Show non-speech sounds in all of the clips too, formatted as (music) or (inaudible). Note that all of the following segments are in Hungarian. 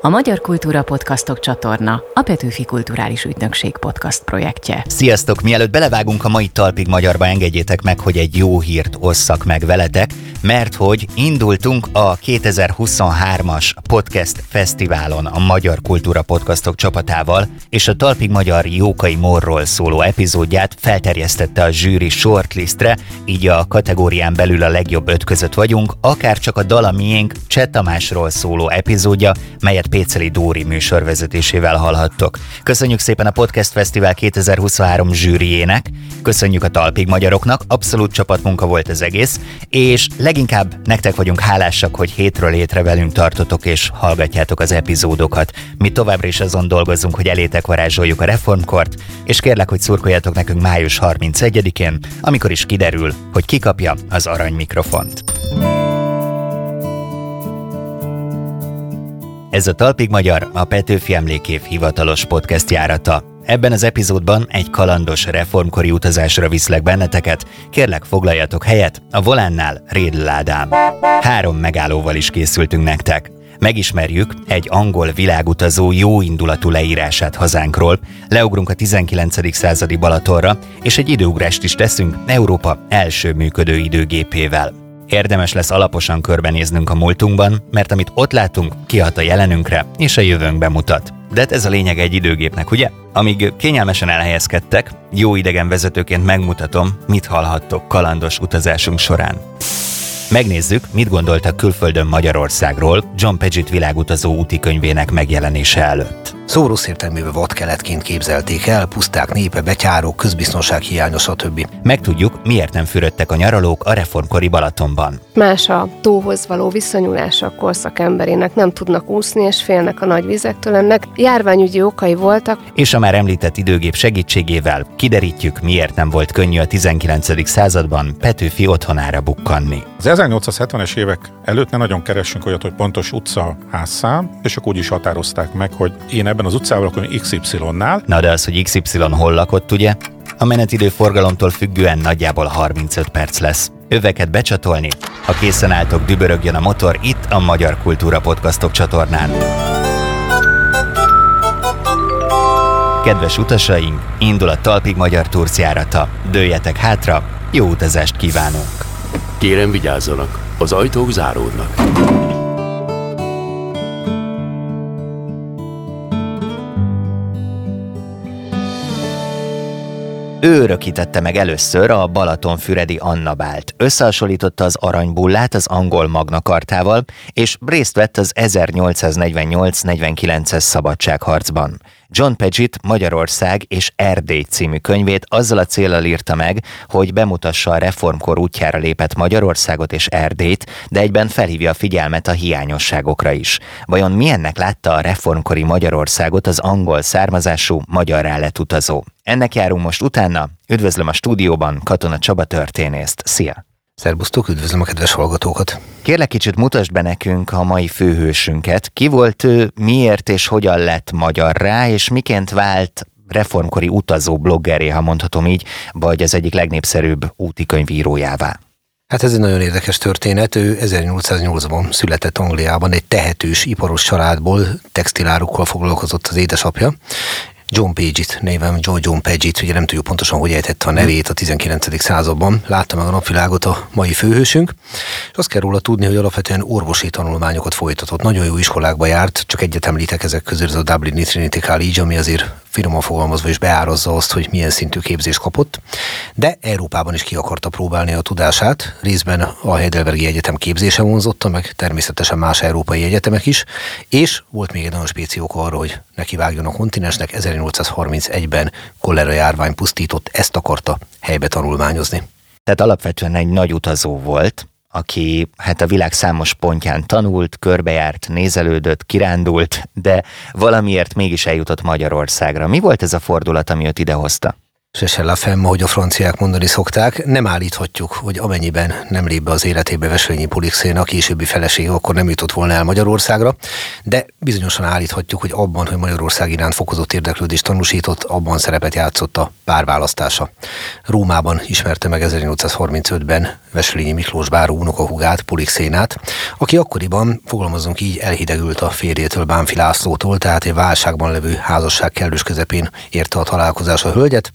A Magyar Kultúra Podcastok csatorna a Petőfi Kulturális Ügynökség podcast projektje. Sziasztok! Mielőtt belevágunk a mai talpig magyarba, engedjétek meg, hogy egy jó hírt osszak meg veletek, mert hogy indultunk a 2023-as Podcast Fesztiválon a Magyar Kultúra Podcastok csapatával, és a Talpig Magyar Jókai Morról szóló epizódját felterjesztette a zsűri shortlistre, így a kategórián belül a legjobb öt között vagyunk, akár csak a Dala Miénk Cseh Tamásról szóló epizódja, melyet Péceli Dóri műsorvezetésével hallhattok. Köszönjük szépen a Podcast Fesztivál 2023 zsűriének, köszönjük a Talpig Magyaroknak, abszolút csapatmunka volt az egész, és leginkább nektek vagyunk hálásak, hogy hétről hétre velünk tartotok és hallgatjátok az epizódokat. Mi továbbra is azon dolgozunk, hogy elétek varázsoljuk a reformkort, és kérlek, hogy szurkoljatok nekünk május 31-én, amikor is kiderül, hogy kikapja az arany mikrofont. Ez a Talpig Magyar, a Petőfi Emlékév hivatalos podcast járata. Ebben az epizódban egy kalandos reformkori utazásra viszlek benneteket, kérlek foglaljatok helyet, a volánnál Rédl Ádám. Három megállóval is készültünk nektek. Megismerjük egy angol világutazó jó indulatú leírását hazánkról, leugrunk a 19. századi Balatonra, és egy időugrást is teszünk Európa első működő időgépével. Érdemes lesz alaposan körbenéznünk a múltunkban, mert amit ott látunk, kihat a jelenünkre és a jövőnkbe mutat. De hát ez a lényeg egy időgépnek, ugye? Amíg kényelmesen elhelyezkedtek, jó idegen vezetőként megmutatom, mit hallhattok kalandos utazásunk során. Megnézzük, mit gondoltak külföldön Magyarországról John Paget világutazó úti könyvének megjelenése előtt. Szó rossz értelmében vadkeletként képzelték el, puszták népe, betyárok, közbiztonság hiánya, stb. Megtudjuk, miért nem fürödtek a nyaralók a reformkori Balatonban. Más a tóhoz való viszonyulása a korszak emberének, nem tudnak úszni és félnek a nagy vizektől. Ennek járványügyi okai voltak. És a már említett időgép segítségével kiderítjük, miért nem volt könnyű a 19. században Petőfi otthonára bukkanni. Az 1870-es évek előtt ne nagyon keressünk olyat, hogy pontos utca házszám, és akkor úgy is határozták meg, hogy én ebben az utcában lakom XY-nál. Na de az, hogy XY hol lakott, ugye? A menetidő forgalomtól függően nagyjából 35 perc lesz. Öveket becsatolni, ha készen álltok, dübörögjön a motor itt a Magyar Kultúra Podcastok csatornán. Kedves utasaink, indul a Talpig Magyar Turciárata. Dőljetek hátra, jó utazást kívánunk! Kérem vigyázzanak, az ajtók záródnak. Ő örökítette meg először a Balatonfüredi Annabált. Összehasonlította az aranybullát az angol magnakartával, és részt vett az 1848-49-es szabadságharcban. John Paget Magyarország és Erdély című könyvét azzal a célral írta meg, hogy bemutassa a reformkor útjára lépett Magyarországot és Erdélyt, de egyben felhívja a figyelmet a hiányosságokra is. Vajon milyennek látta a reformkori Magyarországot az angol származású magyarrá lett? Ennek járunk most utána. Üdvözlöm a stúdióban Katona Csaba történészt. Szia! Szerbusztok, üdvözlöm a kedves hallgatókat! Kérlek kicsit mutasd be nekünk a mai főhősünket. Ki volt ő, miért és hogyan lett magyarrá, és miként vált reformkori utazó bloggeré, ha mondhatom így, vagy az egyik legnépszerűbb úti könyvírójává? Hát ez egy nagyon érdekes történet. Ő 1808-ban született Angliában, egy tehetős iparos családból textilárukkal foglalkozott az édesapja, John Paget névem, John, John Paget, ugye nem tudjuk pontosan, hogy ejtette a nevét a 19. században. Látta meg a napvilágot a mai főhősünk, és azt kell róla tudni, hogy alapvetően orvosi tanulmányokat folytatott. Nagyon jó iskolákba járt, csak egyet említek ezek közül, ez a Dublin Trinity College, ami azért finoman fogalmazva is beárazza azt, hogy milyen szintű képzést kapott, de Európában is ki akarta próbálni a tudását, részben a Heidelbergi Egyetem képzése vonzotta, meg természetesen más európai egyetemek is, és volt még egy nagyon spéci oka arra, hogy nekivágjon a kontinensnek, 1831-ben kolera járvány pusztított, ezt akarta helybe tanulmányozni. Tehát alapvetően egy nagy utazó volt, aki hát a világ számos pontján tanult, körbejárt, nézelődött, kirándult, de valamiért mégis eljutott Magyarországra. Mi volt ez a fordulat, ami őt idehozta? Se la femme, ahogy a franciák mondani szokták, nem állíthatjuk, hogy amennyiben nem lép be az életébe Veselényi Polixén, a későbbi felesége, akkor nem jutott volna el Magyarországra, de bizonyosan állíthatjuk, hogy abban, hogy Magyarország iránt fokozott érdeklődést tanúsított, abban szerepet játszott a párválasztása. Rómában ismerte meg 1835-ben Veselényi Miklós báró unokahugát, Polixénát, aki akkoriban, fogalmazunk így, elhidegült a férjétől Bánfi Lászlótól, tehát egy válságban levő házasság kellős közepén érte a találkozás a hölgyet,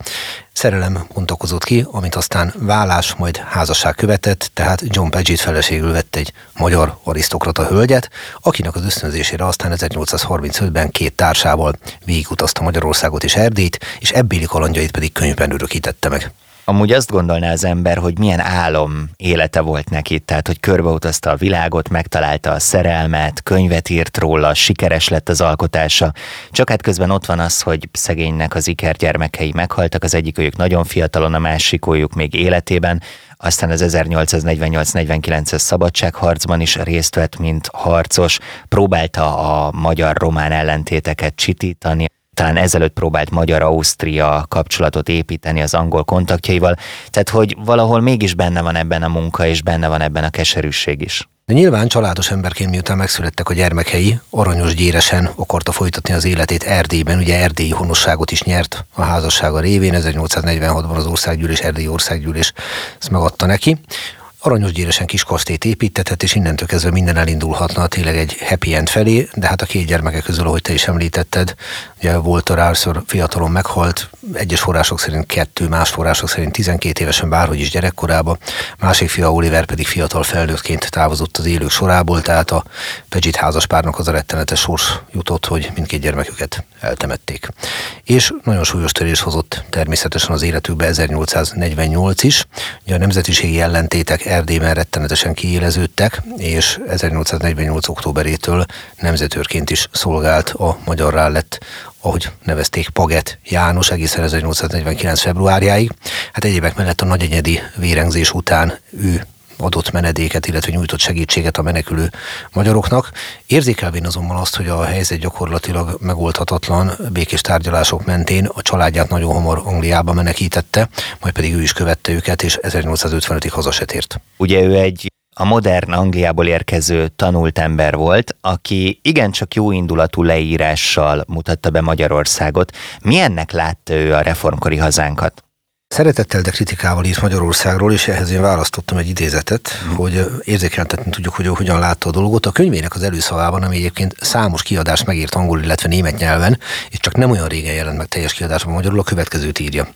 Szerelem bontakozott ki, amit aztán vállás, majd házasság követett, tehát John Paget feleségül vett egy magyar arisztokrata hölgyet, akinek az ösztönzésére aztán 1835-ben két társával végigutazta Magyarországot és Erdélyt, és ebbéli kalandjait pedig könyvben örökítette meg. Amúgy azt gondolná az ember, hogy milyen álom élete volt neki, tehát hogy körbeutazta a világot, megtalálta a szerelmet, könyvet írt róla, sikeres lett az alkotása. Csak hát közben ott van az, hogy szegénynek az ikergyermekei meghaltak, az egyik őjük nagyon fiatalon, a másik még életében, aztán az 1848-49-es szabadságharcban is részt vett, mint harcos, próbálta a magyar-román ellentéteket csitítani, talán ezelőtt próbált Magyar-Ausztria kapcsolatot építeni az angol kontaktjaival, tehát hogy valahol mégis benne van ebben a munka, és benne van ebben a keserűség is. De nyilván családos emberként miután megszülettek a gyermekei, aranyos gyéresen akarta folytatni az életét Erdélyben, ugye erdélyi honosságot is nyert a házassága révén, 1846-ban az országgyűlés, erdélyi országgyűlés ezt megadta neki aranyos gyéresen kis kasztét építetett, és innentől kezdve minden elindulhatna tényleg egy happy end felé, de hát a két gyermeke közül, ahogy te is említetted, ugye volt a rárszor fiatalon meghalt, egyes források szerint kettő, más források szerint 12 évesen bárhogy is gyerekkorába, másik fia Oliver pedig fiatal felnőttként távozott az élők sorából, tehát a Pegit házaspárnak az a rettenetes sors jutott, hogy mindkét gyermeküket eltemették. És nagyon súlyos törés hozott természetesen az életükbe 1848 is, ugye a nemzetiségi ellentétek Erdélyben rettenetesen kiéleződtek, és 1848. októberétől nemzetőrként is szolgált a magyar lett ahogy nevezték Paget János egészen 1849. februárjáig. Hát egyébek mellett a nagyegyedi vérengzés után ő adott menedéket, illetve nyújtott segítséget a menekülő magyaroknak. Érzékelvén azonban azt, hogy a helyzet gyakorlatilag megoldhatatlan, békés tárgyalások mentén a családját nagyon hamar Angliába menekítette, majd pedig ő is követte őket, és 1855-ig haza se tért. Ugye ő egy a modern Angliából érkező tanult ember volt, aki igencsak jó indulatú leírással mutatta be Magyarországot. Milyennek látta ő a reformkori hazánkat? Szeretettel, de kritikával írt Magyarországról, és ehhez én választottam egy idézetet, mm. hogy érzékeltetni tudjuk, hogy ő hogyan látta a dolgot. A könyvének az előszavában, ami egyébként számos kiadást megírt angol, illetve német nyelven, és csak nem olyan régen jelent meg teljes kiadásban magyarul, a következőt írja.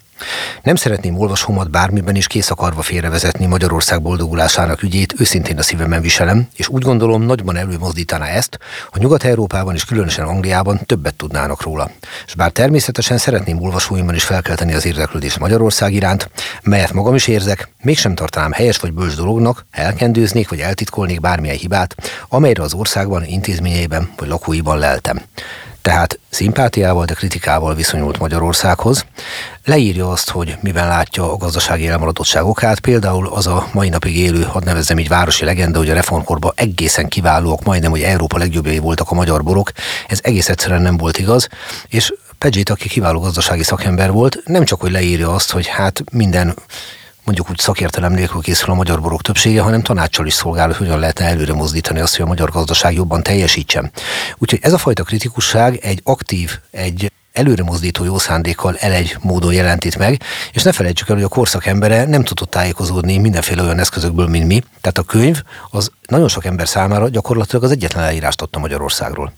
Nem szeretném olvasómat bármiben is kész akarva félrevezetni Magyarország boldogulásának ügyét, őszintén a szívemen viselem, és úgy gondolom nagyban előmozdítaná ezt, hogy Nyugat-Európában és különösen Angliában többet tudnának róla. És bár természetesen szeretném olvasóimban is felkelteni az érdeklődést Magyarország iránt, melyet magam is érzek, mégsem tartanám helyes vagy bölcs dolognak, elkendőznék vagy eltitkolnék bármilyen hibát, amelyre az országban, intézményeiben vagy lakóiban leltem tehát szimpátiával, de kritikával viszonyult Magyarországhoz. Leírja azt, hogy miben látja a gazdasági elmaradottság okát, például az a mai napig élő, hadd nevezzem így városi legenda, hogy a reformkorban egészen kiválóak, majdnem, hogy Európa legjobbjai voltak a magyar borok. Ez egész egyszerűen nem volt igaz, és Pedzsét, aki kiváló gazdasági szakember volt, nem csak, hogy leírja azt, hogy hát minden mondjuk úgy szakértelem nélkül készül a magyar borok többsége, hanem tanácssal is szolgál, hogy hogyan lehetne előre mozdítani azt, hogy a magyar gazdaság jobban teljesítsen. Úgyhogy ez a fajta kritikusság egy aktív, egy előre mozdító jó szándékkal elegy módon jelentít meg, és ne felejtsük el, hogy a korszak embere nem tudott tájékozódni mindenféle olyan eszközökből, mint mi. Tehát a könyv az nagyon sok ember számára gyakorlatilag az egyetlen leírást adta Magyarországról.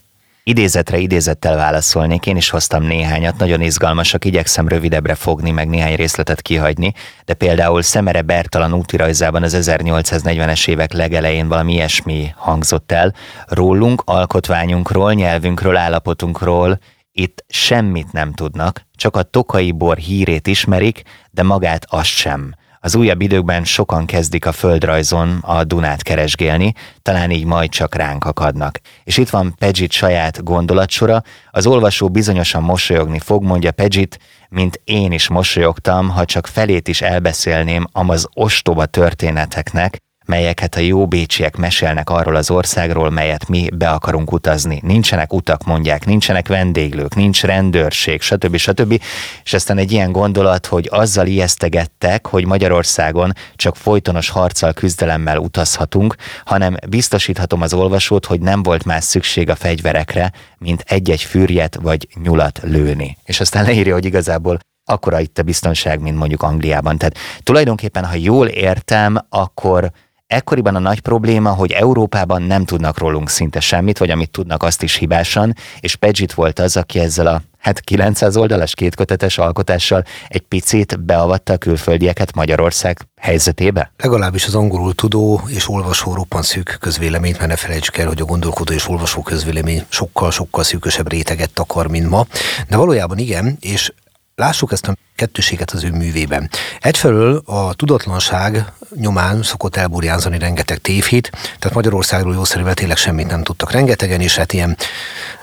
Idézetre idézettel válaszolnék, én is hoztam néhányat, nagyon izgalmasak, igyekszem rövidebbre fogni, meg néhány részletet kihagyni, de például Szemere Bertalan útirajzában az 1840-es évek legelején valami ilyesmi hangzott el. Rólunk, alkotványunkról, nyelvünkről, állapotunkról itt semmit nem tudnak, csak a tokai bor hírét ismerik, de magát azt sem. Az újabb időkben sokan kezdik a földrajzon a Dunát keresgélni, talán így majd csak ránk akadnak. És itt van Pedzsit saját gondolatsora, az olvasó bizonyosan mosolyogni fog, mondja Pedzsit, mint én is mosolyogtam, ha csak felét is elbeszélném amaz ostoba történeteknek, melyeket a jó bécsiek mesélnek arról az országról, melyet mi be akarunk utazni. Nincsenek utak, mondják, nincsenek vendéglők, nincs rendőrség, stb. stb. És aztán egy ilyen gondolat, hogy azzal ijesztegettek, hogy Magyarországon csak folytonos harccal, küzdelemmel utazhatunk, hanem biztosíthatom az olvasót, hogy nem volt más szükség a fegyverekre, mint egy-egy fürjet vagy nyulat lőni. És aztán leírja, hogy igazából akkora itt a biztonság, mint mondjuk Angliában. Tehát tulajdonképpen, ha jól értem, akkor ekkoriban a nagy probléma, hogy Európában nem tudnak rólunk szinte semmit, vagy amit tudnak, azt is hibásan, és Paget volt az, aki ezzel a hát 900 oldalas kétkötetes alkotással egy picit beavatta a külföldieket Magyarország helyzetébe? Legalábbis az angolul tudó és olvasó roppant szűk közvéleményt, mert ne felejtsük el, hogy a gondolkodó és olvasó közvélemény sokkal-sokkal szűkösebb réteget takar, mint ma. De valójában igen, és lássuk ezt a kettőséget az ő művében. Egyfelől a tudatlanság nyomán szokott elburjánzani rengeteg tévhit, tehát Magyarországról jószerűvel tényleg semmit nem tudtak rengetegen, és hát ilyen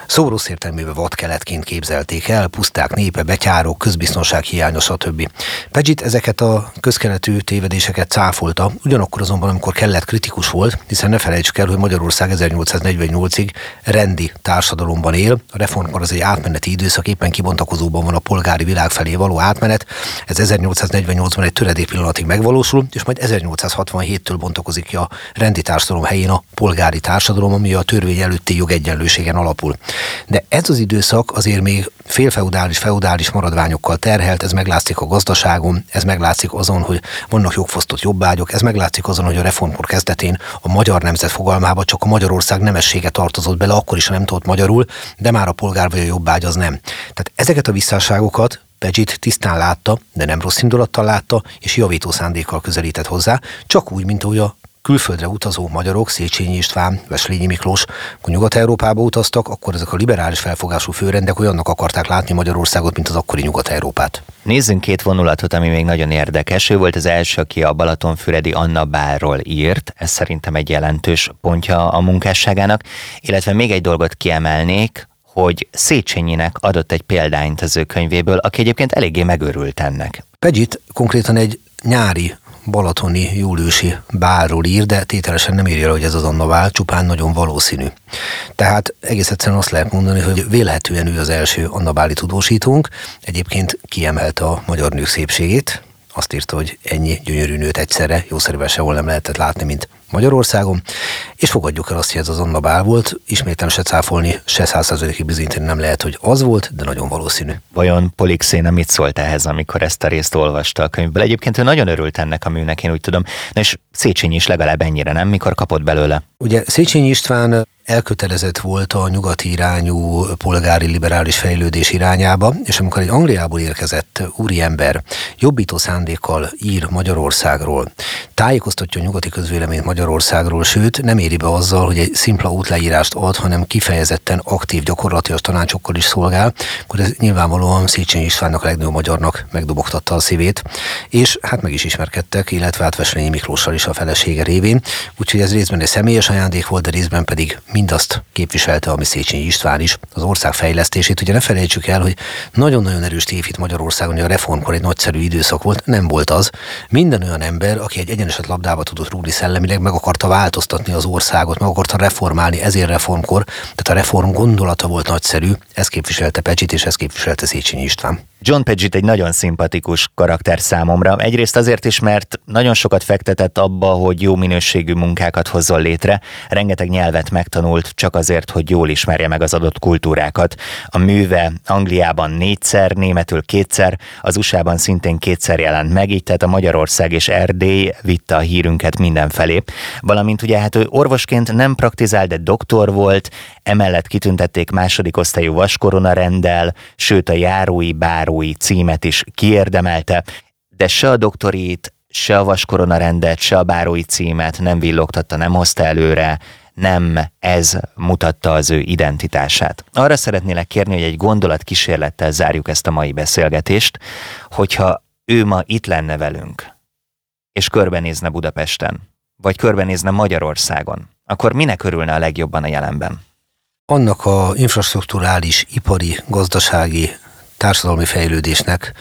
Szó értelmében vadkeletként képzelték el, puszták népe, betyárok, közbiztonság hiánya, stb. Pegit ezeket a közkeletű tévedéseket cáfolta, ugyanakkor azonban, amikor kellett kritikus volt, hiszen ne felejtsük el, hogy Magyarország 1848-ig rendi társadalomban él, a reformkor az egy átmeneti időszak, éppen kibontakozóban van a polgári világ felé való átmenet, ez 1848-ban egy töredék pillanatig megvalósul, és majd 1867-től bontakozik ki a rendi társadalom helyén a polgári társadalom, ami a törvény előtti jogegyenlőségen alapul. De ez az időszak azért még félfeudális, feudális maradványokkal terhelt, ez meglátszik a gazdaságon, ez meglátszik azon, hogy vannak jogfosztott jobbágyok, ez meglátszik azon, hogy a reformkor kezdetén a magyar nemzet fogalmába csak a Magyarország nemessége tartozott bele, akkor is, nem tudott magyarul, de már a polgár vagy a jobbágy az nem. Tehát ezeket a visszásságokat Pegit tisztán látta, de nem rossz indulattal látta, és javító szándékkal közelített hozzá, csak úgy, mint ahogy a külföldre utazó magyarok, Széchenyi István, Veslényi Miklós, akkor Nyugat-Európába utaztak, akkor ezek a liberális felfogású főrendek olyannak akarták látni Magyarországot, mint az akkori Nyugat-Európát. Nézzünk két vonulatot, ami még nagyon érdekes. Ő volt az első, aki a Balatonfüredi Anna Bárról írt, ez szerintem egy jelentős pontja a munkásságának, illetve még egy dolgot kiemelnék, hogy Széchenyinek adott egy példányt az ő könyvéből, aki egyébként eléggé megörült ennek. Pegyit konkrétan egy nyári balatoni júliusi bárról ír, de tételesen nem írja, hogy ez az Anna Bál, csupán nagyon valószínű. Tehát egész egyszerűen azt lehet mondani, hogy vélhetően ő az első Anna Báli tudósítónk, egyébként kiemelte a magyar nők szépségét, azt írta, hogy ennyi gyönyörű nőt egyszerre jószerűen sehol nem lehetett látni, mint Magyarországon, és fogadjuk el azt, hogy ez az Anna Bál volt, ismételem se cáfolni, se százszerződik bizonyítani nem lehet, hogy az volt, de nagyon valószínű. Vajon Polixéna mit szólt ehhez, amikor ezt a részt olvasta a könyvből? Egyébként ő nagyon örült ennek a műnek, én úgy tudom, Na és Széchenyi is legalább ennyire nem, mikor kapott belőle. Ugye Széchenyi István elkötelezett volt a nyugati irányú polgári liberális fejlődés irányába, és amikor egy Angliából érkezett úriember jobbító szándékkal ír Magyarországról, tájékoztatja a nyugati közvéleményt Magyarországról, sőt nem éri be azzal, hogy egy szimpla útleírást ad, hanem kifejezetten aktív gyakorlatilag tanácsokkal is szolgál, akkor ez nyilvánvalóan Széchenyi Istvánnak a legnagyobb magyarnak megdobogtatta a szívét, és hát meg is ismerkedtek, illetve hát Veselényi Miklóssal is a felesége révén, úgyhogy ez részben egy személyes ajándék volt, de részben pedig mindazt képviselte, ami Széchenyi István is, az ország fejlesztését. Ugye ne felejtsük el, hogy nagyon-nagyon erős tévhit Magyarországon, hogy a reformkor egy nagyszerű időszak volt, nem volt az. Minden olyan ember, aki egy egyeneset labdába tudott rúgni szellemileg, meg akarta változtatni az országot, meg akarta reformálni, ezért reformkor, tehát a reform gondolata volt nagyszerű, ez képviselte Pecsit, és ez képviselte Széchenyi István. John Paget egy nagyon szimpatikus karakter számomra. Egyrészt azért is, mert nagyon sokat fektetett abba, hogy jó minőségű munkákat hozzon létre, rengeteg nyelvet megtanult csak azért, hogy jól ismerje meg az adott kultúrákat. A műve Angliában négyszer, németül kétszer, az USA-ban szintén kétszer jelent meg, így tehát a Magyarország és Erdély vitte a hírünket mindenfelé. Valamint ugye hát ő orvosként nem praktizál, de doktor volt, emellett kitüntették második osztályú vaskorona rendel, sőt a járói bár járói címet is kiérdemelte, de se a doktorit, se a vaskorona rendet, se a bárói címet nem villogtatta, nem hozta előre, nem ez mutatta az ő identitását. Arra szeretnélek kérni, hogy egy gondolat kísérlettel zárjuk ezt a mai beszélgetést, hogyha ő ma itt lenne velünk, és körbenézne Budapesten, vagy körbenézne Magyarországon, akkor minek örülne a legjobban a jelenben? Annak a infrastruktúrális, ipari, gazdasági társadalmi fejlődésnek,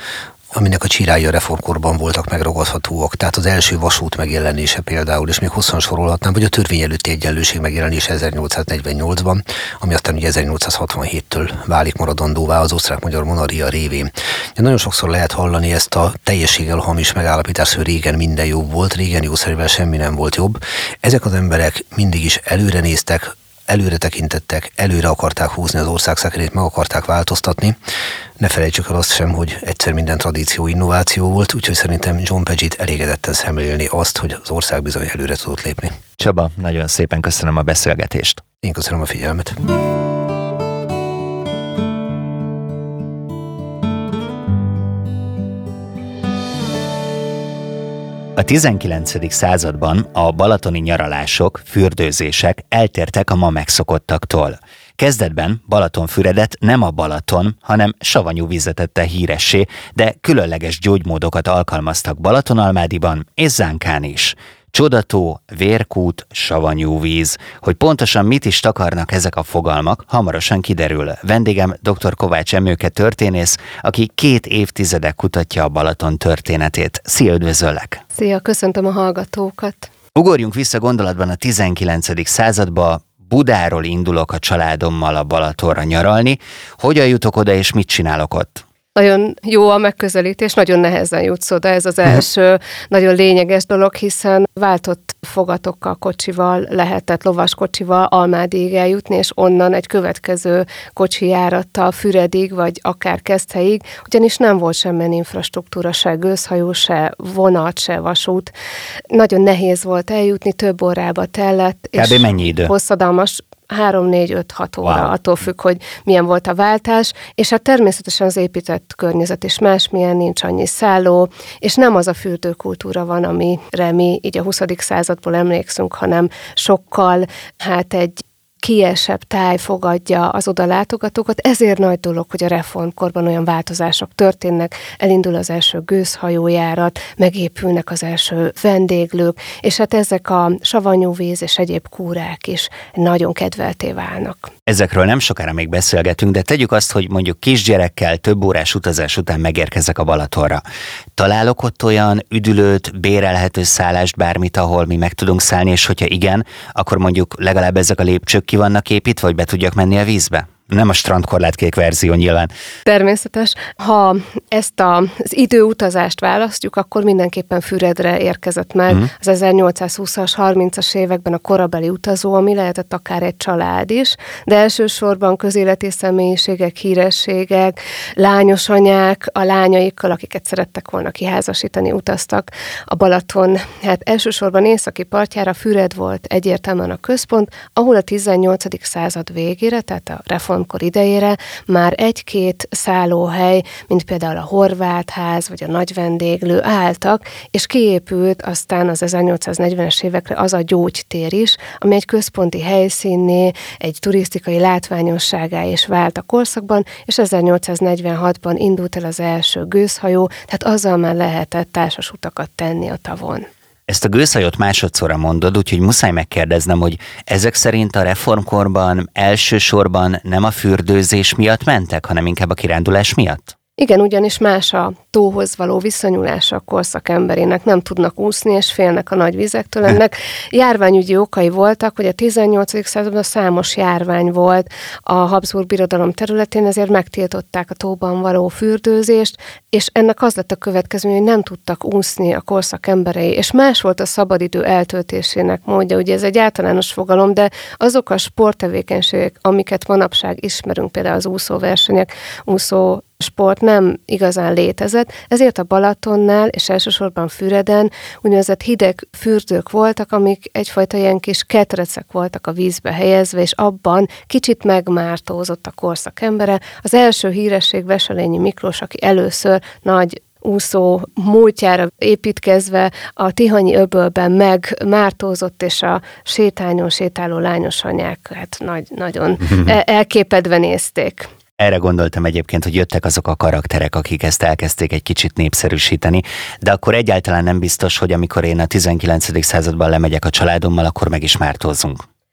aminek a csirái a reformkorban voltak megragadhatóak. Tehát az első vasút megjelenése például, és még hosszan sorolhatnám, vagy a törvény előtti egyenlőség megjelenése 1848-ban, ami aztán ugye 1867-től válik maradandóvá az osztrák-magyar monarchia révén. De nagyon sokszor lehet hallani ezt a teljességgel hamis megállapítást, hogy régen minden jobb volt, régen jószerűvel semmi nem volt jobb. Ezek az emberek mindig is előre néztek, előre tekintettek, előre akarták húzni az ország szekerét, meg akarták változtatni. Ne felejtsük el azt sem, hogy egyszer minden tradíció innováció volt, úgyhogy szerintem John Paget elégedetten szemlélni azt, hogy az ország bizony előre tudott lépni. Csaba, nagyon szépen köszönöm a beszélgetést. Én köszönöm a figyelmet. 19. században a balatoni nyaralások, fürdőzések eltértek a ma megszokottaktól. Kezdetben Balatonfüredet nem a Balaton, hanem savanyú vizetette híressé, de különleges gyógymódokat alkalmaztak Balatonalmádiban és Zánkán is. Csodató, vérkút, savanyú víz. Hogy pontosan mit is takarnak ezek a fogalmak, hamarosan kiderül. Vendégem dr. Kovács Emőke történész, aki két évtizede kutatja a Balaton történetét. Szia, üdvözöllek! Szia, köszöntöm a hallgatókat! Ugorjunk vissza gondolatban a 19. századba, Budáról indulok a családommal a Balatonra nyaralni. Hogyan jutok oda és mit csinálok ott? Nagyon jó a megközelítés, nagyon nehezen jutsz oda, ez az első nagyon lényeges dolog, hiszen váltott fogatokkal, kocsival lehetett, lovas kocsival Almádig eljutni, és onnan egy következő kocsi járattal Füredig, vagy akár Keszthelyig, ugyanis nem volt semmilyen infrastruktúra, se gőzhajó, se vonat, se vasút. Nagyon nehéz volt eljutni, több órába tellett. Kb. és mennyi idő? Hosszadalmas 3-4-5-6 óra, wow. attól függ, hogy milyen volt a váltás, és hát természetesen az épített környezet is másmilyen, nincs annyi szálló, és nem az a fürdőkultúra van, amire mi így a 20. századból emlékszünk, hanem sokkal hát egy kiesebb táj fogadja az oda látogatókat, ezért nagy dolog, hogy a reformkorban olyan változások történnek, elindul az első gőzhajójárat, megépülnek az első vendéglők, és hát ezek a savanyú víz és egyéb kúrák is nagyon kedvelté válnak. Ezekről nem sokára még beszélgetünk, de tegyük azt, hogy mondjuk kisgyerekkel több órás utazás után megérkezek a Balatonra. Találok ott olyan üdülőt, bérelhető szállást, bármit, ahol mi meg tudunk szállni, és hogyha igen, akkor mondjuk legalább ezek a lépcsők ki vannak építve, vagy be tudjak menni a vízbe? Nem a strandkorlátkék verzió nyilván. Természetes. Ha ezt a, az időutazást választjuk, akkor mindenképpen Füredre érkezett meg uh-huh. az 1820-as, 30-as években a korabeli utazó, ami lehetett akár egy család is, de elsősorban közéleti személyiségek, hírességek, lányos anyák, a lányaikkal, akiket szerettek volna kiházasítani, utaztak a Balaton. Hát elsősorban északi partjára Füred volt egyértelműen a központ, ahol a 18. század végére, tehát a reform reformkor idejére már egy-két szállóhely, mint például a Horváth ház vagy a Nagy Vendéglő álltak, és kiépült aztán az 1840-es évekre az a gyógytér is, ami egy központi helyszínné, egy turisztikai látványosságá is vált a korszakban, és 1846-ban indult el az első gőzhajó, tehát azzal már lehetett társas utakat tenni a tavon. Ezt a gőzhajót másodszorra mondod, úgyhogy muszáj megkérdeznem, hogy ezek szerint a reformkorban elsősorban nem a fürdőzés miatt mentek, hanem inkább a kirándulás miatt? Igen, ugyanis más a tóhoz való viszonyulása a korszak emberének. Nem tudnak úszni, és félnek a nagy vizektől. Ennek járványügyi okai voltak, hogy a 18. században számos járvány volt a Habsburg birodalom területén, ezért megtiltották a tóban való fürdőzést, és ennek az lett a következő, hogy nem tudtak úszni a korszak emberei, és más volt a szabadidő eltöltésének módja. Ugye ez egy általános fogalom, de azok a sporttevékenységek, amiket manapság ismerünk, például az úszóversenyek, úszó sport nem igazán létezett, ezért a Balatonnál és elsősorban Füreden úgynevezett hideg fürdők voltak, amik egyfajta ilyen kis ketrecek voltak a vízbe helyezve, és abban kicsit megmártózott a korszak embere. Az első híresség Veselényi Miklós, aki először nagy úszó múltjára építkezve a Tihanyi öbölben megmártózott, és a sétányon sétáló lányos anyák hát nagy, nagyon (laughs) elképedve nézték. Erre gondoltam egyébként, hogy jöttek azok a karakterek, akik ezt elkezdték egy kicsit népszerűsíteni, de akkor egyáltalán nem biztos, hogy amikor én a 19. században lemegyek a családommal, akkor meg.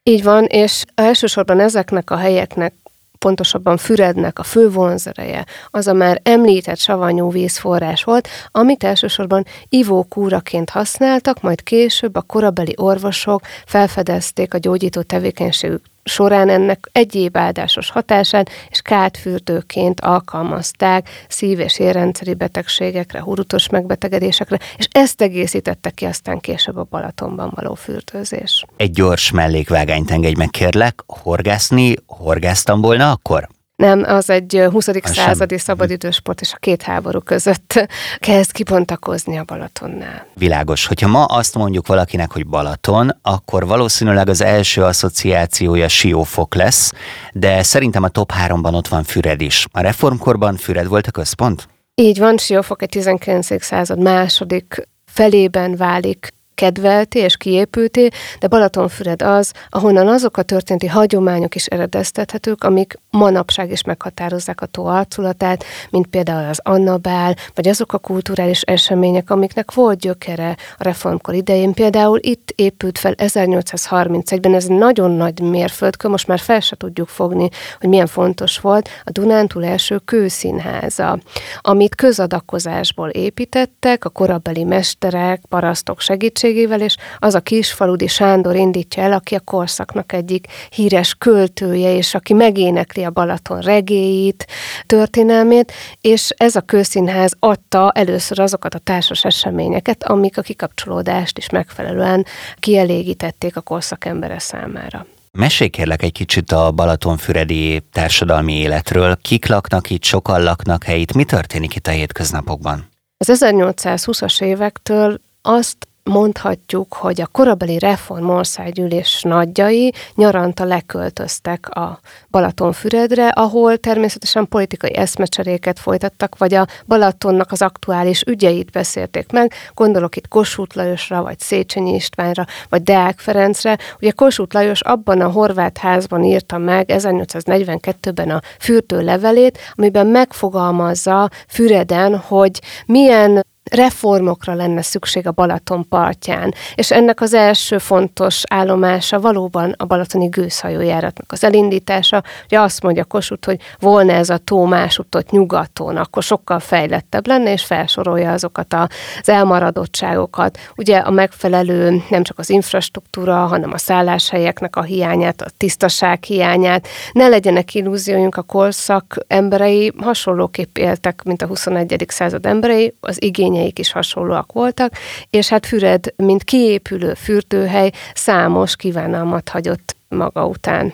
Így van, és elsősorban ezeknek a helyeknek pontosabban Fürednek a fő vonzereje, az a már említett savanyú vízforrás volt, amit elsősorban ivókúraként használtak, majd később a korabeli orvosok felfedezték a gyógyító tevékenységük során ennek egyéb áldásos hatását, és kátfürdőként alkalmazták szív- és érrendszeri betegségekre, hurutos megbetegedésekre, és ezt egészítette ki aztán később a Balatonban való fürdőzés. Egy gyors mellékvágányt engedj meg kérlek, horgászni horgáztam volna akkor? Nem, az egy 20. Az századi sem. szabadidősport, és a két háború között (laughs) kezd kibontakozni a Balatonnál. Világos. Hogyha ma azt mondjuk valakinek, hogy Balaton, akkor valószínűleg az első asszociációja Siófok lesz, de szerintem a top 3-ban ott van Füred is. A reformkorban Füred volt a központ? Így van, Siófok egy 19. század második felében válik kedvelté és kiépülté, de Balatonfüred az, ahonnan azok a történeti hagyományok is eredeztethetők, amik manapság is meghatározzák a tó arculatát, mint például az Annabál, vagy azok a kulturális események, amiknek volt gyökere a reformkor idején. Például itt épült fel 1831-ben, ez nagyon nagy mérföldkő, most már fel se tudjuk fogni, hogy milyen fontos volt a Dunántúl első kőszínháza, amit közadakozásból építettek, a korabeli mesterek, parasztok segítségével, segítségével, és az a kisfaludi Sándor indítja el, aki a korszaknak egyik híres költője, és aki megénekli a Balaton regéit, történelmét, és ez a kőszínház adta először azokat a társas eseményeket, amik a kikapcsolódást is megfelelően kielégítették a korszak embere számára. Mesélj kérlek egy kicsit a Balatonfüredi társadalmi életről. Kik laknak itt, sokan laknak helyitt, mi történik itt a hétköznapokban? Az 1820-as évektől azt mondhatjuk, hogy a korabeli reformországgyűlés nagyjai nyaranta leköltöztek a Balatonfüredre, ahol természetesen politikai eszmecseréket folytattak, vagy a Balatonnak az aktuális ügyeit beszélték meg. Gondolok itt Kossuth Lajosra, vagy Széchenyi Istvánra, vagy Deák Ferencre. Ugye Kossuth Lajos abban a horvát házban írta meg 1842-ben a fürdő levelét, amiben megfogalmazza Füreden, hogy milyen reformokra lenne szükség a Balaton partján, és ennek az első fontos állomása valóban a balatoni gőzhajójáratnak az elindítása, hogy azt mondja Kossuth, hogy volna ez a tó másutott nyugaton, akkor sokkal fejlettebb lenne, és felsorolja azokat az elmaradottságokat. Ugye a megfelelő nem csak az infrastruktúra, hanem a szálláshelyeknek a hiányát, a tisztaság hiányát. Ne legyenek illúzióink a korszak emberei, hasonlóképp éltek, mint a 21. század emberei, az igényei igényeik is hasonlóak voltak, és hát Füred, mint kiépülő fürdőhely, számos kívánalmat hagyott maga után.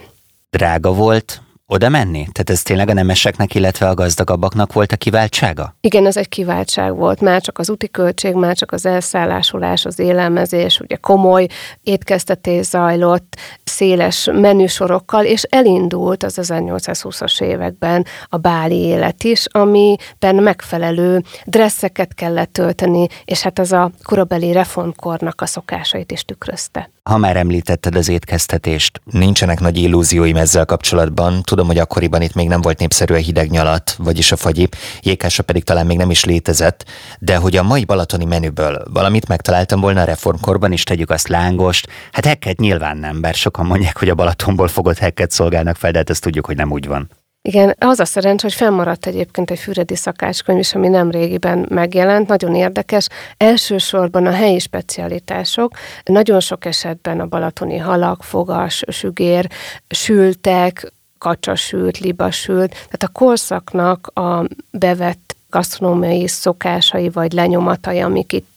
Drága volt oda menni? Tehát ez tényleg a nemeseknek, illetve a gazdagabbaknak volt a kiváltsága? Igen, ez egy kiváltság volt. Már csak az úti költség, már csak az elszállásolás, az élelmezés, ugye komoly étkeztetés zajlott, széles menüsorokkal, és elindult az 1820-as években a báli élet is, amiben megfelelő dresszeket kellett tölteni, és hát az a korabeli reformkornak a szokásait is tükrözte. Ha már említetted az étkeztetést, nincsenek nagy illúzióim ezzel kapcsolatban. Tudom, hogy akkoriban itt még nem volt népszerű a hideg nyalat, vagyis a fagyi, jékása pedig talán még nem is létezett, de hogy a mai balatoni menüből valamit megtaláltam volna a reformkorban is, tegyük azt lángost, hát hekket nyilván nem, bár sokan mondják, hogy a Balatonból fogott hekket szolgálnak fel, de hát ezt tudjuk, hogy nem úgy van. Igen, az a szerencs, hogy fennmaradt egyébként egy füredi szakácskönyv is, ami nem régiben megjelent, nagyon érdekes. Elsősorban a helyi specialitások, nagyon sok esetben a balatoni halak, fogas, sügér, sültek, kacsasült, libasült, tehát a korszaknak a bevett gasztronómiai szokásai vagy lenyomatai, amik itt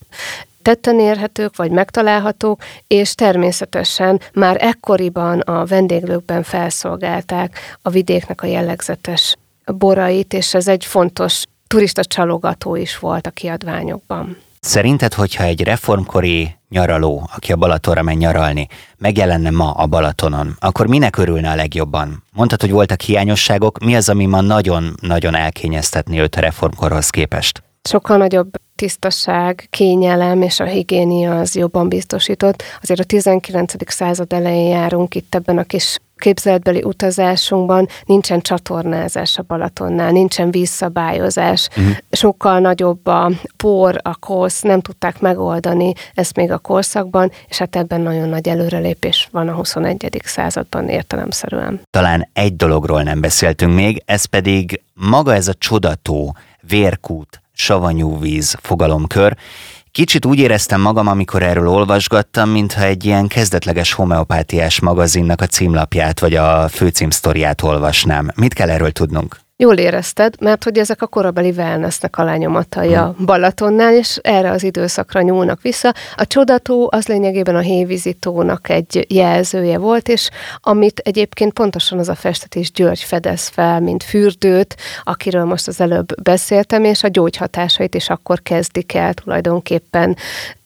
tetten érhetők, vagy megtalálhatók, és természetesen már ekkoriban a vendéglőkben felszolgálták a vidéknek a jellegzetes borait, és ez egy fontos turista csalogató is volt a kiadványokban. Szerinted, hogyha egy reformkori nyaraló, aki a Balatonra megy nyaralni, megjelenne ma a Balatonon, akkor minek örülne a legjobban? Mondtad, hogy voltak hiányosságok, mi az, ami ma nagyon-nagyon elkényeztetni őt a reformkorhoz képest? Sokkal nagyobb tisztaság, kényelem és a higiénia az jobban biztosított. Azért a 19. század elején járunk itt ebben a kis képzeletbeli utazásunkban nincsen csatornázás a Balatonnál, nincsen vízszabályozás, uh-huh. sokkal nagyobb a por, a kosz, nem tudták megoldani ezt még a korszakban, és hát ebben nagyon nagy előrelépés van a 21. században értelemszerűen. Talán egy dologról nem beszéltünk még, ez pedig maga ez a csodató, vérkút, savanyú víz fogalomkör, Kicsit úgy éreztem magam, amikor erről olvasgattam, mintha egy ilyen kezdetleges homeopátiás magazinnak a címlapját vagy a főcímsztoriát olvasnám. Mit kell erről tudnunk? Jól érezted, mert hogy ezek a korabeli wellnessnek a lányomatai a. Balatonnál, és erre az időszakra nyúlnak vissza. A csodató az lényegében a hévízitónak egy jelzője volt, és amit egyébként pontosan az a festetés György fedez fel, mint fürdőt, akiről most az előbb beszéltem, és a gyógyhatásait is akkor kezdik el tulajdonképpen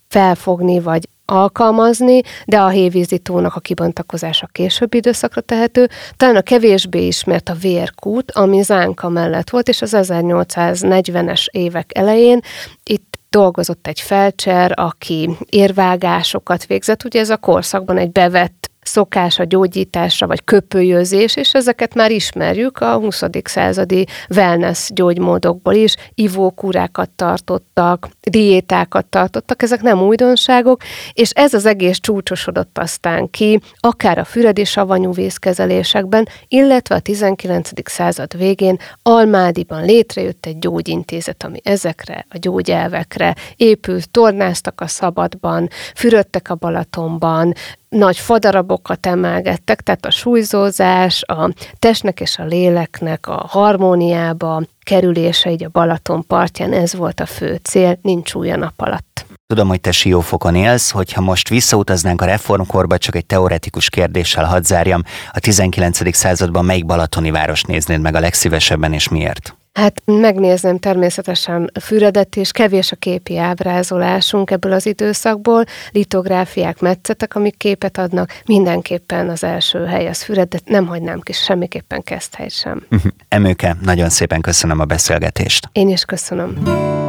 felfogni, vagy alkalmazni, de a hévízítónak a kibontakozása későbbi időszakra tehető. Talán a kevésbé ismert a vérkút, ami Zánka mellett volt, és az 1840-es évek elején itt dolgozott egy felcser, aki érvágásokat végzett. Ugye ez a korszakban egy bevett szokás a gyógyításra, vagy köpőjözés, és ezeket már ismerjük a 20. századi wellness gyógymódokból is. Ivókúrákat tartottak, diétákat tartottak, ezek nem újdonságok, és ez az egész csúcsosodott aztán ki, akár a füredi savanyú vízkezelésekben, illetve a 19. század végén Almádiban létrejött egy gyógyintézet, ami ezekre a gyógyelvekre épült, tornáztak a szabadban, fürödtek a Balatonban, nagy fadarabokat emelgettek, tehát a súlyzózás, a testnek és a léleknek a harmóniába kerülése így a Balaton partján, ez volt a fő cél, nincs új a nap alatt. Tudom, hogy te Siófokon élsz, hogyha most visszautaznánk a reformkorba, csak egy teoretikus kérdéssel hadd zárjam, a 19. században melyik balatoni város néznéd meg a legszívesebben és miért? Hát megnézném természetesen Füredet, és kevés a képi ábrázolásunk ebből az időszakból, litográfiák, metszetek, amik képet adnak, mindenképpen az első hely az Füred, de nem hagynám ki semmiképpen hely sem. Emőke, nagyon szépen köszönöm a beszélgetést. Én is köszönöm.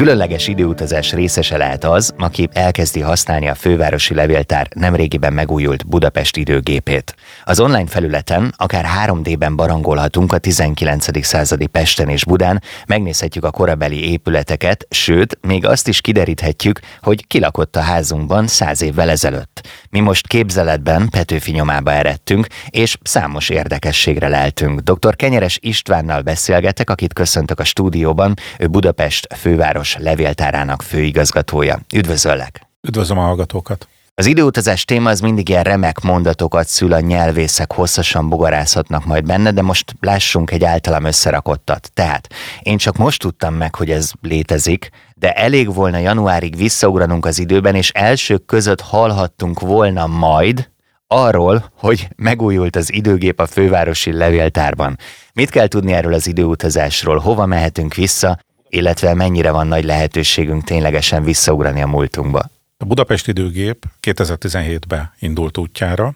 Különleges időutazás részese lehet az, aki elkezdi használni a fővárosi levéltár nemrégiben megújult Budapest időgépét. Az online felületen akár 3D-ben barangolhatunk a 19. századi Pesten és Budán, megnézhetjük a korabeli épületeket, sőt, még azt is kideríthetjük, hogy kilakott a házunkban száz évvel ezelőtt. Mi most képzeletben Petőfi nyomába eredtünk, és számos érdekességre leltünk. Dr. Kenyeres Istvánnal beszélgetek, akit köszöntök a stúdióban, ő Budapest főváros János levéltárának főigazgatója. Üdvözöllek! Üdvözlöm a hallgatókat! Az időutazás téma az mindig ilyen remek mondatokat szül, a nyelvészek hosszasan bogarázhatnak majd benne, de most lássunk egy általam összerakottat. Tehát én csak most tudtam meg, hogy ez létezik, de elég volna januárig visszaugranunk az időben, és elsők között hallhattunk volna majd arról, hogy megújult az időgép a fővárosi levéltárban. Mit kell tudni erről az időutazásról, hova mehetünk vissza, illetve mennyire van nagy lehetőségünk ténylegesen visszaugrani a múltunkba? A Budapest időgép 2017-ben indult útjára,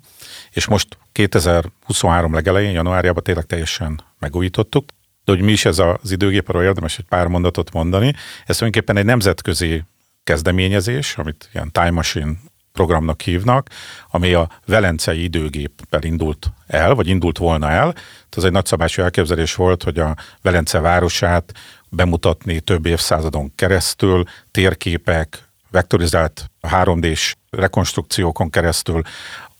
és most 2023 legelején, januárjában tényleg teljesen megújítottuk. De hogy mi is ez az időgép, arról érdemes egy pár mondatot mondani. Ez tulajdonképpen egy nemzetközi kezdeményezés, amit ilyen Time Machine programnak hívnak, ami a Velencei időgéppel indult el, vagy indult volna el. Ez egy nagyszabású elképzelés volt, hogy a Velence városát bemutatni több évszázadon keresztül, térképek, vektorizált 3D-s rekonstrukciókon keresztül.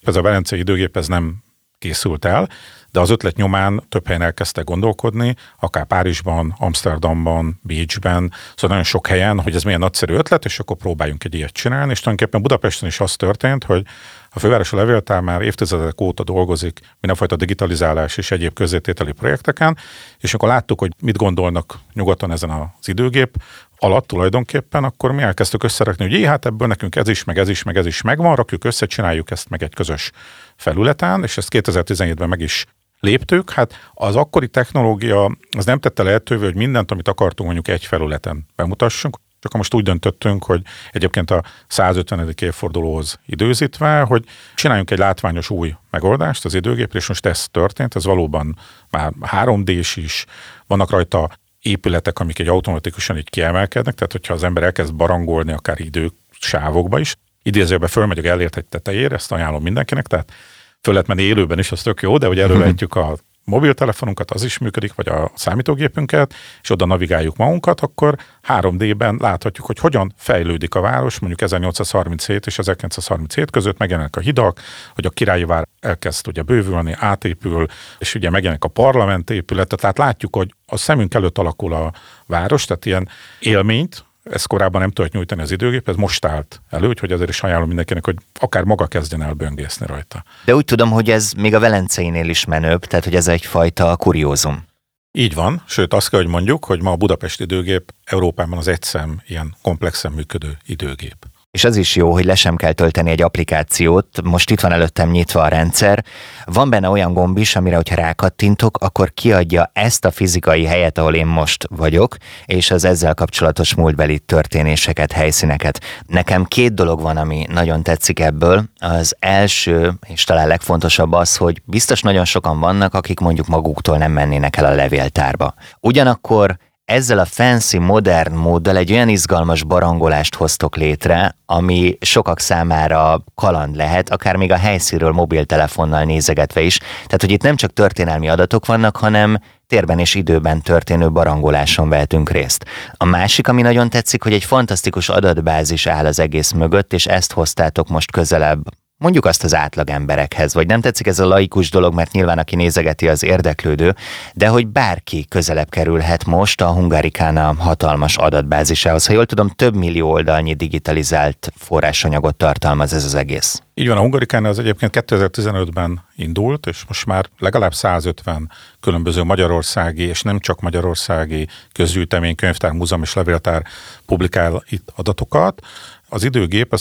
Ez a Velencei időgép ez nem készült el, de az ötlet nyomán több helyen elkezdtek gondolkodni, akár Párizsban, Amsterdamban, Bécsben, szóval nagyon sok helyen, hogy ez milyen nagyszerű ötlet, és akkor próbáljunk egy ilyet csinálni, és tulajdonképpen Budapesten is az történt, hogy a fővárosi levéltár már évtizedek óta dolgozik mindenfajta digitalizálás és egyéb közétételi projekteken, és akkor láttuk, hogy mit gondolnak nyugaton ezen az időgép alatt tulajdonképpen, akkor mi elkezdtük összerakni, hogy jé, hát ebből nekünk ez is, meg ez is, meg ez is megvan, rakjuk össze, csináljuk ezt meg egy közös felületen, és ezt 2017-ben meg is léptük. Hát az akkori technológia az nem tette lehetővé, hogy mindent, amit akartunk mondjuk egy felületen bemutassunk, csak most úgy döntöttünk, hogy egyébként a 150. évfordulóhoz időzítve, hogy csináljunk egy látványos új megoldást az időgépre, és most ez történt, ez valóban már 3D-s is, vannak rajta épületek, amik egy automatikusan így kiemelkednek, tehát hogyha az ember elkezd barangolni akár idősávokba is, idézőben fölmegyek elért egy tetejére, ezt ajánlom mindenkinek, tehát föl lehet menni élőben is, az tök jó, de hogy elővehetjük a mobiltelefonunkat, az is működik, vagy a számítógépünket, és oda navigáljuk magunkat, akkor 3D-ben láthatjuk, hogy hogyan fejlődik a város, mondjuk 1837 és 1937 között megjelenek a hidak, hogy a királyi vár elkezd ugye bővülni, átépül, és ugye megjelenik a parlament épülete, tehát látjuk, hogy a szemünk előtt alakul a város, tehát ilyen élményt, ez korábban nem tudott nyújtani az időgép, ez most állt elő, úgyhogy azért is ajánlom mindenkinek, hogy akár maga kezdjen el böngészni rajta. De úgy tudom, hogy ez még a Velenceinél is menőbb, tehát hogy ez egyfajta kuriózum. Így van, sőt azt kell, hogy mondjuk, hogy ma a Budapest időgép Európában az egyszem ilyen komplexen működő időgép. És az is jó, hogy le sem kell tölteni egy applikációt, most itt van előttem nyitva a rendszer, van benne olyan gomb is, amire, hogyha rákattintok, akkor kiadja ezt a fizikai helyet, ahol én most vagyok, és az ezzel kapcsolatos múltbeli történéseket, helyszíneket. Nekem két dolog van, ami nagyon tetszik ebből. Az első, és talán legfontosabb az, hogy biztos nagyon sokan vannak, akik mondjuk maguktól nem mennének el a levéltárba. Ugyanakkor ezzel a fancy, modern móddal egy olyan izgalmas barangolást hoztok létre, ami sokak számára kaland lehet, akár még a helyszínről mobiltelefonnal nézegetve is. Tehát, hogy itt nem csak történelmi adatok vannak, hanem térben és időben történő barangoláson vehetünk részt. A másik, ami nagyon tetszik, hogy egy fantasztikus adatbázis áll az egész mögött, és ezt hoztátok most közelebb mondjuk azt az átlag emberekhez, vagy nem tetszik ez a laikus dolog, mert nyilván aki nézegeti az érdeklődő, de hogy bárki közelebb kerülhet most a Hungarikána hatalmas adatbázisához. Ha jól tudom, több millió oldalnyi digitalizált forrásanyagot tartalmaz ez az egész. Így van, a Hungarikána az egyébként 2015-ben indult, és most már legalább 150 különböző magyarországi, és nem csak magyarországi közgyűjtemény, könyvtár, múzeum és levéltár publikál itt adatokat az időgép az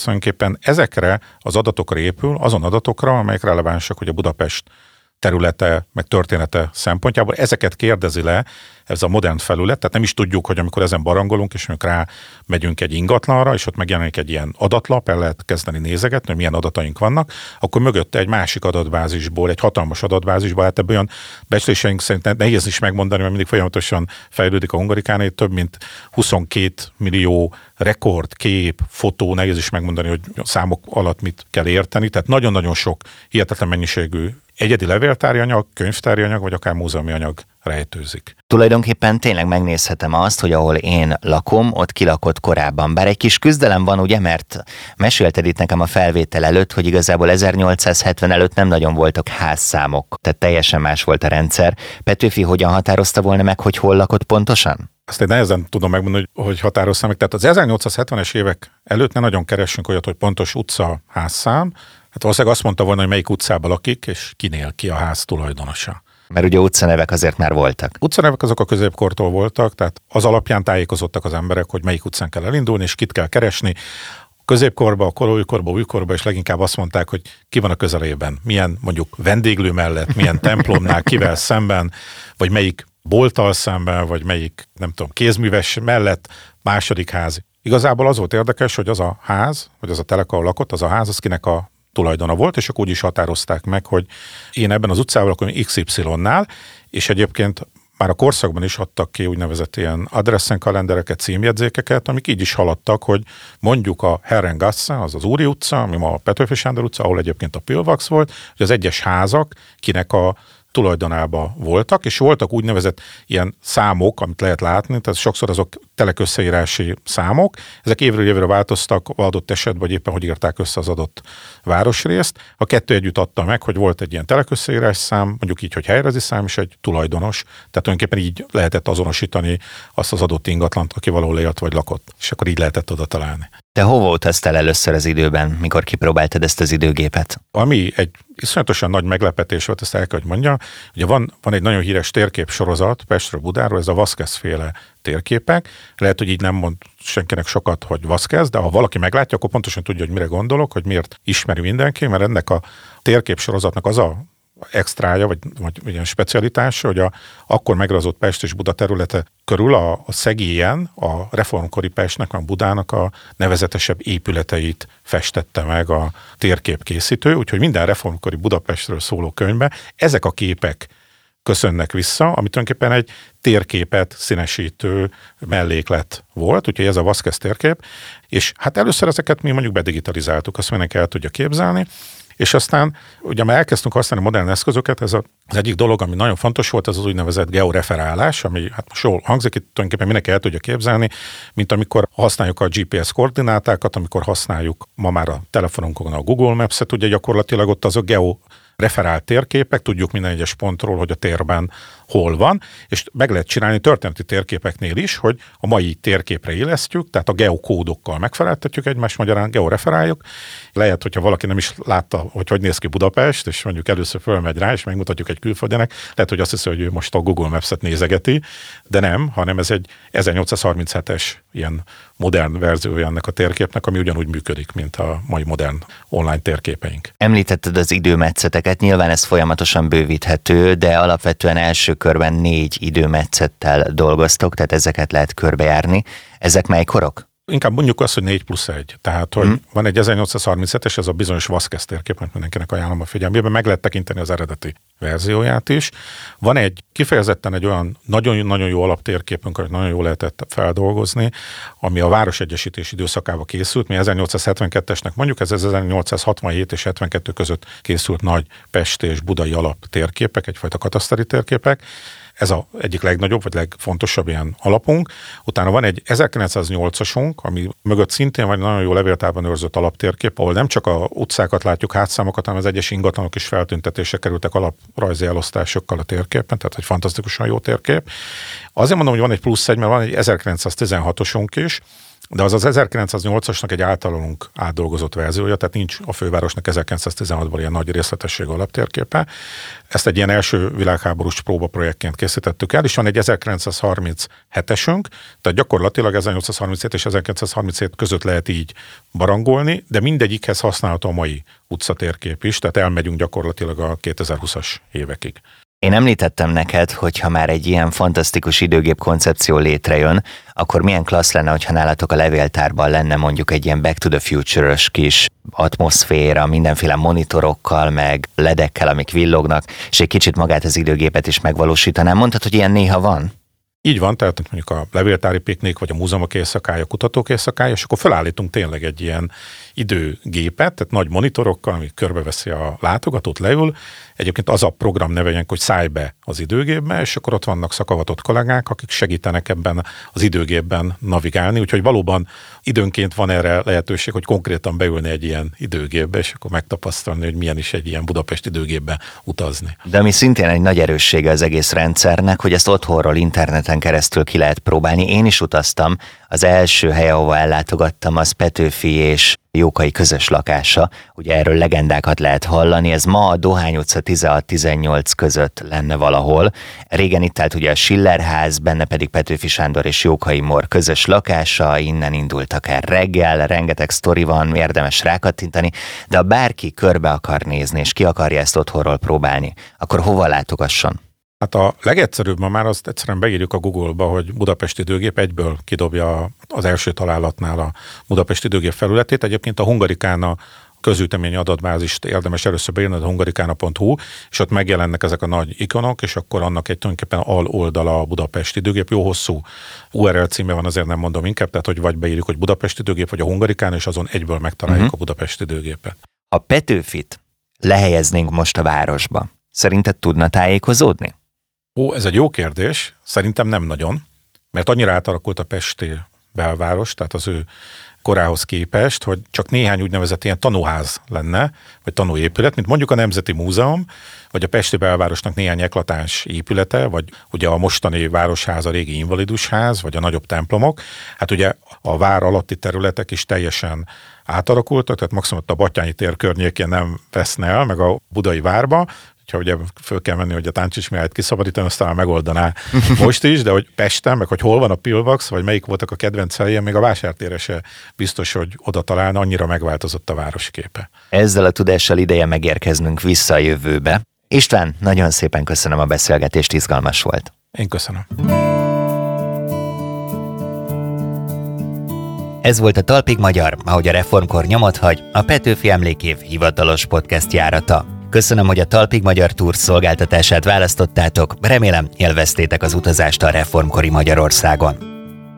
ezekre az adatokra épül, azon adatokra, amelyek relevánsak, hogy a Budapest területe, meg története szempontjából. Ezeket kérdezi le ez a modern felület, tehát nem is tudjuk, hogy amikor ezen barangolunk, és amikor rá megyünk egy ingatlanra, és ott megjelenik egy ilyen adatlap, el lehet kezdeni nézegetni, hogy milyen adataink vannak, akkor mögötte egy másik adatbázisból, egy hatalmas adatbázisból, hát ebből olyan becsléseink szerint nehéz is megmondani, mert mindig folyamatosan fejlődik a hungarikán, több mint 22 millió rekord, kép, fotó, nehéz is megmondani, hogy a számok alatt mit kell érteni, tehát nagyon-nagyon sok hihetetlen mennyiségű egyedi levéltári anyag, könyvtári anyag, vagy akár múzeumi anyag rejtőzik. Tulajdonképpen tényleg megnézhetem azt, hogy ahol én lakom, ott kilakott korábban. Bár egy kis küzdelem van, ugye, mert mesélted itt nekem a felvétel előtt, hogy igazából 1870 előtt nem nagyon voltak házszámok, tehát teljesen más volt a rendszer. Petőfi hogyan határozta volna meg, hogy hol lakott pontosan? Azt én nehezen tudom megmondani, hogy, hogy határozta meg. Tehát az 1870-es évek előtt ne nagyon keresünk olyat, hogy pontos utca, házszám. Hát valószínűleg azt mondta volna, hogy melyik utcában lakik, és kinél ki a ház tulajdonosa. Mert ugye utcanevek azért már voltak. Utcanevek azok a középkortól voltak, tehát az alapján tájékozottak az emberek, hogy melyik utcán kell elindulni, és kit kell keresni. Középkorban, a korújkorban, újkorban és leginkább azt mondták, hogy ki van a közelében, milyen mondjuk vendéglő mellett, milyen templomnál, (laughs) kivel szemben, vagy melyik bolttal szemben, vagy melyik, nem tudom, kézműves mellett második ház. Igazából az volt érdekes, hogy az a ház, vagy az a telek, ahol lakott, az a ház, az kinek a tulajdona volt, és akkor úgy is határozták meg, hogy én ebben az utcában lakom XY-nál, és egyébként már a korszakban is adtak ki úgynevezett ilyen adressen kalendereket, címjegyzékeket, amik így is haladtak, hogy mondjuk a Herrengasse, az az Úri utca, ami ma a Petőfi Sándor utca, ahol egyébként a Pilvax volt, hogy az egyes házak kinek a tulajdonába voltak, és voltak úgynevezett ilyen számok, amit lehet látni, tehát sokszor azok telekösszeírási számok, ezek évről évre változtak adott esetben, vagy éppen hogy írták össze az adott városrészt. A kettő együtt adta meg, hogy volt egy ilyen telekösszeírás szám, mondjuk így, hogy helyrezi szám, és egy tulajdonos. Tehát tulajdonképpen így lehetett azonosítani azt az adott ingatlant, aki valahol élt vagy lakott, és akkor így lehetett oda találni. Te hova utaztál először az időben, mikor kipróbáltad ezt az időgépet? Ami egy iszonyatosan nagy meglepetés volt, ezt el kell, hogy mondjam. Ugye van, van egy nagyon híres térkép sorozat Pestről Budáról, ez a Vazquez féle térképek. Lehet, hogy így nem mond senkinek sokat, hogy Vazquez, de ha valaki meglátja, akkor pontosan tudja, hogy mire gondolok, hogy miért ismeri mindenki, mert ennek a térkép sorozatnak az a extrája, vagy, vagy ilyen specialitása, hogy a akkor megrazott Pest és Buda területe körül a, a szegélyen a reformkori Pestnek, a Budának a nevezetesebb épületeit festette meg a térképkészítő, úgyhogy minden reformkori Budapestről szóló könyvben ezek a képek köszönnek vissza, ami tulajdonképpen egy térképet színesítő melléklet volt, úgyhogy ez a Vasquez térkép, és hát először ezeket mi mondjuk bedigitalizáltuk, azt mindenki el tudja képzelni, és aztán, ugye már elkezdtünk használni modern eszközöket, ez a, az egyik dolog, ami nagyon fontos volt, az az úgynevezett georeferálás, ami hát most jól hangzik, itt tulajdonképpen mindenki el tudja képzelni, mint amikor használjuk a GPS koordinátákat, amikor használjuk ma már a telefonunkon a Google Maps-et, ugye gyakorlatilag ott az a geo referált térképek, tudjuk minden egyes pontról, hogy a térben hol van, és meg lehet csinálni történeti térképeknél is, hogy a mai térképre illesztjük, tehát a geokódokkal megfeleltetjük egymást, magyarán georeferáljuk. Lehet, hogyha valaki nem is látta, hogy hogy néz ki Budapest, és mondjuk először fölmegy rá, és megmutatjuk egy külföldinek, lehet, hogy azt hiszi, hogy ő most a Google Maps-et nézegeti, de nem, hanem ez egy 1837-es ilyen modern verziója ennek a térképnek, ami ugyanúgy működik, mint a mai modern online térképeink. Említetted az időmetszeteket, nyilván ez folyamatosan bővíthető, de alapvetően első körben négy időmetszettel dolgoztok, tehát ezeket lehet körbejárni. Ezek mely korok? Inkább mondjuk azt, hogy 4 plusz 1. Tehát, hogy hmm. van egy 1837-es, ez a bizonyos Vasquez térkép, amit mindenkinek ajánlom a figyelmébe, meg lehet tekinteni az eredeti verzióját is. Van egy kifejezetten egy olyan nagyon-nagyon jó alaptérképünk, amit nagyon jól lehetett feldolgozni, ami a városegyesítés időszakába készült. Mi 1872-esnek mondjuk, ez 1867 és 72 között készült nagy Pest és Budai alaptérképek, egyfajta kataszteri térképek ez a egyik legnagyobb, vagy legfontosabb ilyen alapunk. Utána van egy 1908-asunk, ami mögött szintén van egy nagyon jó levéltárban őrzött alaptérkép, ahol nem csak a utcákat látjuk, hátszámokat, hanem az egyes ingatlanok is feltüntetése kerültek alaprajzi elosztásokkal a térképen, tehát egy fantasztikusan jó térkép. Azért mondom, hogy van egy plusz egy, mert van egy 1916-osunk is, de az az 1908-asnak egy általunk átdolgozott verziója, tehát nincs a fővárosnak 1916-ban ilyen nagy részletesség alaptérképe. Ezt egy ilyen első világháborús próbaprojektként készítettük el, és van egy 1937-esünk, tehát gyakorlatilag 1837 és 1937 között lehet így barangolni, de mindegyikhez használható a mai utcatérkép is, tehát elmegyünk gyakorlatilag a 2020-as évekig. Én említettem neked, hogy ha már egy ilyen fantasztikus időgép koncepció létrejön, akkor milyen klassz lenne, hogyha nálatok a levéltárban lenne mondjuk egy ilyen Back to the Future-ös kis atmoszféra, mindenféle monitorokkal, meg ledekkel, amik villognak, és egy kicsit magát az időgépet is megvalósítanám. Mondtad, hogy ilyen néha van? Így van, tehát mondjuk a levéltári piknik, vagy a múzeumok éjszakája, kutatók éjszakája, és akkor felállítunk tényleg egy ilyen időgépet, tehát nagy monitorokkal, ami körbeveszi a látogatót, leül. Egyébként az a program neve hogy szállj be az időgépbe, és akkor ott vannak szakavatott kollégák, akik segítenek ebben az időgépben navigálni, úgyhogy valóban időnként van erre lehetőség, hogy konkrétan beülni egy ilyen időgépbe, és akkor megtapasztalni, hogy milyen is egy ilyen Budapest időgépbe utazni. De ami szintén egy nagy erőssége az egész rendszernek, hogy ezt otthonról interneten keresztül ki lehet próbálni. Én is utaztam, az első hely, ahova ellátogattam, az Petőfi és Jókai közös lakása. Ugye erről legendákat lehet hallani, ez ma a Dohány utca 16-18 között lenne valahol. Régen itt állt ugye a Schillerház, benne pedig Petőfi Sándor és Jókai Mor közös lakása, innen indultak el reggel, rengeteg sztori van, érdemes rákattintani, de ha bárki körbe akar nézni, és ki akarja ezt otthonról próbálni, akkor hova látogasson? Hát a legegyszerűbb ma már azt egyszerűen beírjuk a Google-ba, hogy Budapesti időgép egyből kidobja az első találatnál a Budapesti időgép felületét. Egyébként a Hungarikána közütemény adatbázist érdemes először beírni, a hungarikána.hu, és ott megjelennek ezek a nagy ikonok, és akkor annak egy tulajdonképpen al oldala a Budapesti időgép. Jó hosszú URL címe van, azért nem mondom inkább, tehát hogy vagy beírjuk, hogy Budapesti időgép, vagy a Hungarikán, és azon egyből megtaláljuk uh-huh. a Budapesti időgépet. A Petőfit lehelyeznénk most a városba. Szerinted tudna tájékozódni? Ó, ez egy jó kérdés. Szerintem nem nagyon, mert annyira átalakult a Pesti belváros, tehát az ő korához képest, hogy csak néhány úgynevezett ilyen tanúház lenne, vagy tanúépület, mint mondjuk a Nemzeti Múzeum, vagy a Pesti belvárosnak néhány eklatáns épülete, vagy ugye a mostani városház, a régi invalidusház, vagy a nagyobb templomok. Hát ugye a vár alatti területek is teljesen átalakultak, tehát maximum a Batyányi tér környékén nem veszne el, meg a budai várba, ha ugye föl kell menni, hogy a Táncsis Mihályt kiszabadítani, azt talán megoldaná (laughs) most is, de hogy Pesten, meg hogy hol van a Pilvax, vagy melyik voltak a kedvenc helyen, még a vásártére se biztos, hogy oda találna, annyira megváltozott a városképe. Ezzel a tudással ideje megérkeznünk vissza a jövőbe. István, nagyon szépen köszönöm a beszélgetést, izgalmas volt. Én köszönöm. Ez volt a Talpig Magyar, ahogy a reformkor nyomot hagy, a Petőfi Emlékév hivatalos podcast járata. Köszönöm, hogy a Talpig Magyar Tour szolgáltatását választottátok, remélem élveztétek az utazást a reformkori Magyarországon.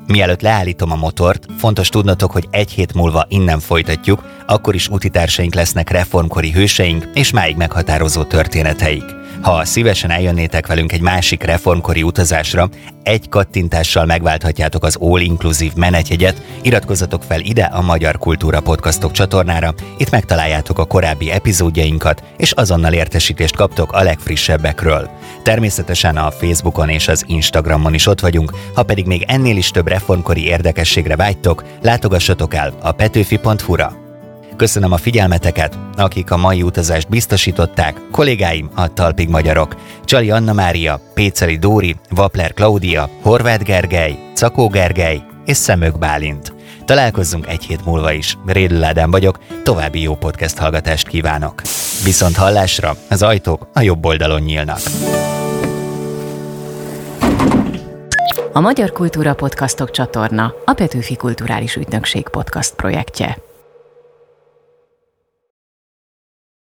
Mielőtt leállítom a motort, fontos tudnotok, hogy egy hét múlva innen folytatjuk, akkor is utitársaink lesznek reformkori hőseink és máig meghatározó történeteik. Ha szívesen eljönnétek velünk egy másik reformkori utazásra, egy kattintással megválthatjátok az All Inclusive menetjegyet, iratkozzatok fel ide a Magyar Kultúra Podcastok csatornára, itt megtaláljátok a korábbi epizódjainkat, és azonnal értesítést kaptok a legfrissebbekről. Természetesen a Facebookon és az Instagramon is ott vagyunk, ha pedig még ennél is több reformkori érdekességre vágytok, látogassatok el a petőfi.hu-ra. Köszönöm a figyelmeteket, akik a mai utazást biztosították, kollégáim a Talpig Magyarok, Csali Anna Mária, Péceli Dóri, Vapler Klaudia, Horváth Gergely, Cakó Gergely és Szemök Bálint. Találkozzunk egy hét múlva is. Rédl Ádám vagyok, további jó podcast hallgatást kívánok. Viszont hallásra az ajtók a jobb oldalon nyílnak. A Magyar Kultúra Podcastok csatorna a Petőfi Kulturális Ügynökség podcast projektje.